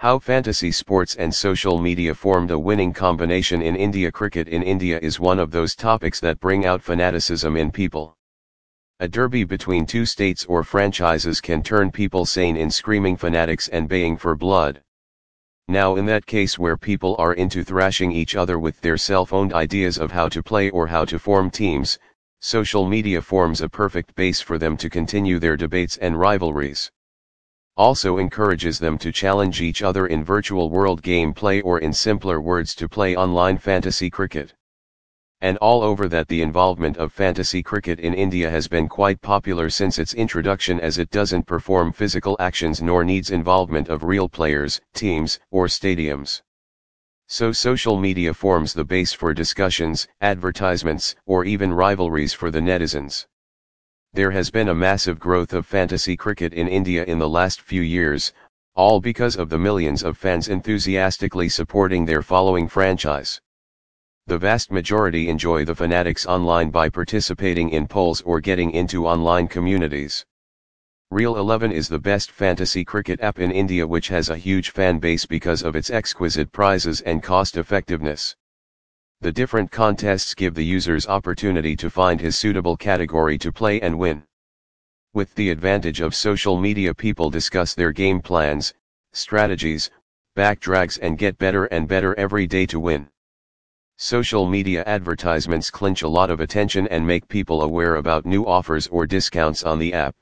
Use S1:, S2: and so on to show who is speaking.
S1: How fantasy sports and social media formed a winning combination in India Cricket in India is one of those topics that bring out fanaticism in people. A derby between two states or franchises can turn people sane in screaming fanatics and baying for blood. Now in that case where people are into thrashing each other with their self-owned ideas of how to play or how to form teams, social media forms a perfect base for them to continue their debates and rivalries also encourages them to challenge each other in virtual world gameplay or in simpler words to play online fantasy cricket. And all over that the involvement of fantasy cricket in India has been quite popular since its introduction as it doesn't perform physical actions nor needs involvement of real players, teams, or stadiums. So social media forms the base for discussions, advertisements, or even rivalries for the netizens. There has been a massive growth of fantasy cricket in India in the last few years, all because of the millions of fans enthusiastically supporting their following franchise. The vast majority enjoy the fanatics online by participating in polls or getting into online communities. Real11 is the best fantasy cricket app in India which has a huge fan base because of its exquisite prizes and cost effectiveness. The different contests give the users opportunity to find his suitable category to play and win. With the advantage of social media people discuss their game plans, strategies, backdrags and get better and better every day to win. Social media advertisements clinch a lot of attention and make people aware about new offers or discounts on the app.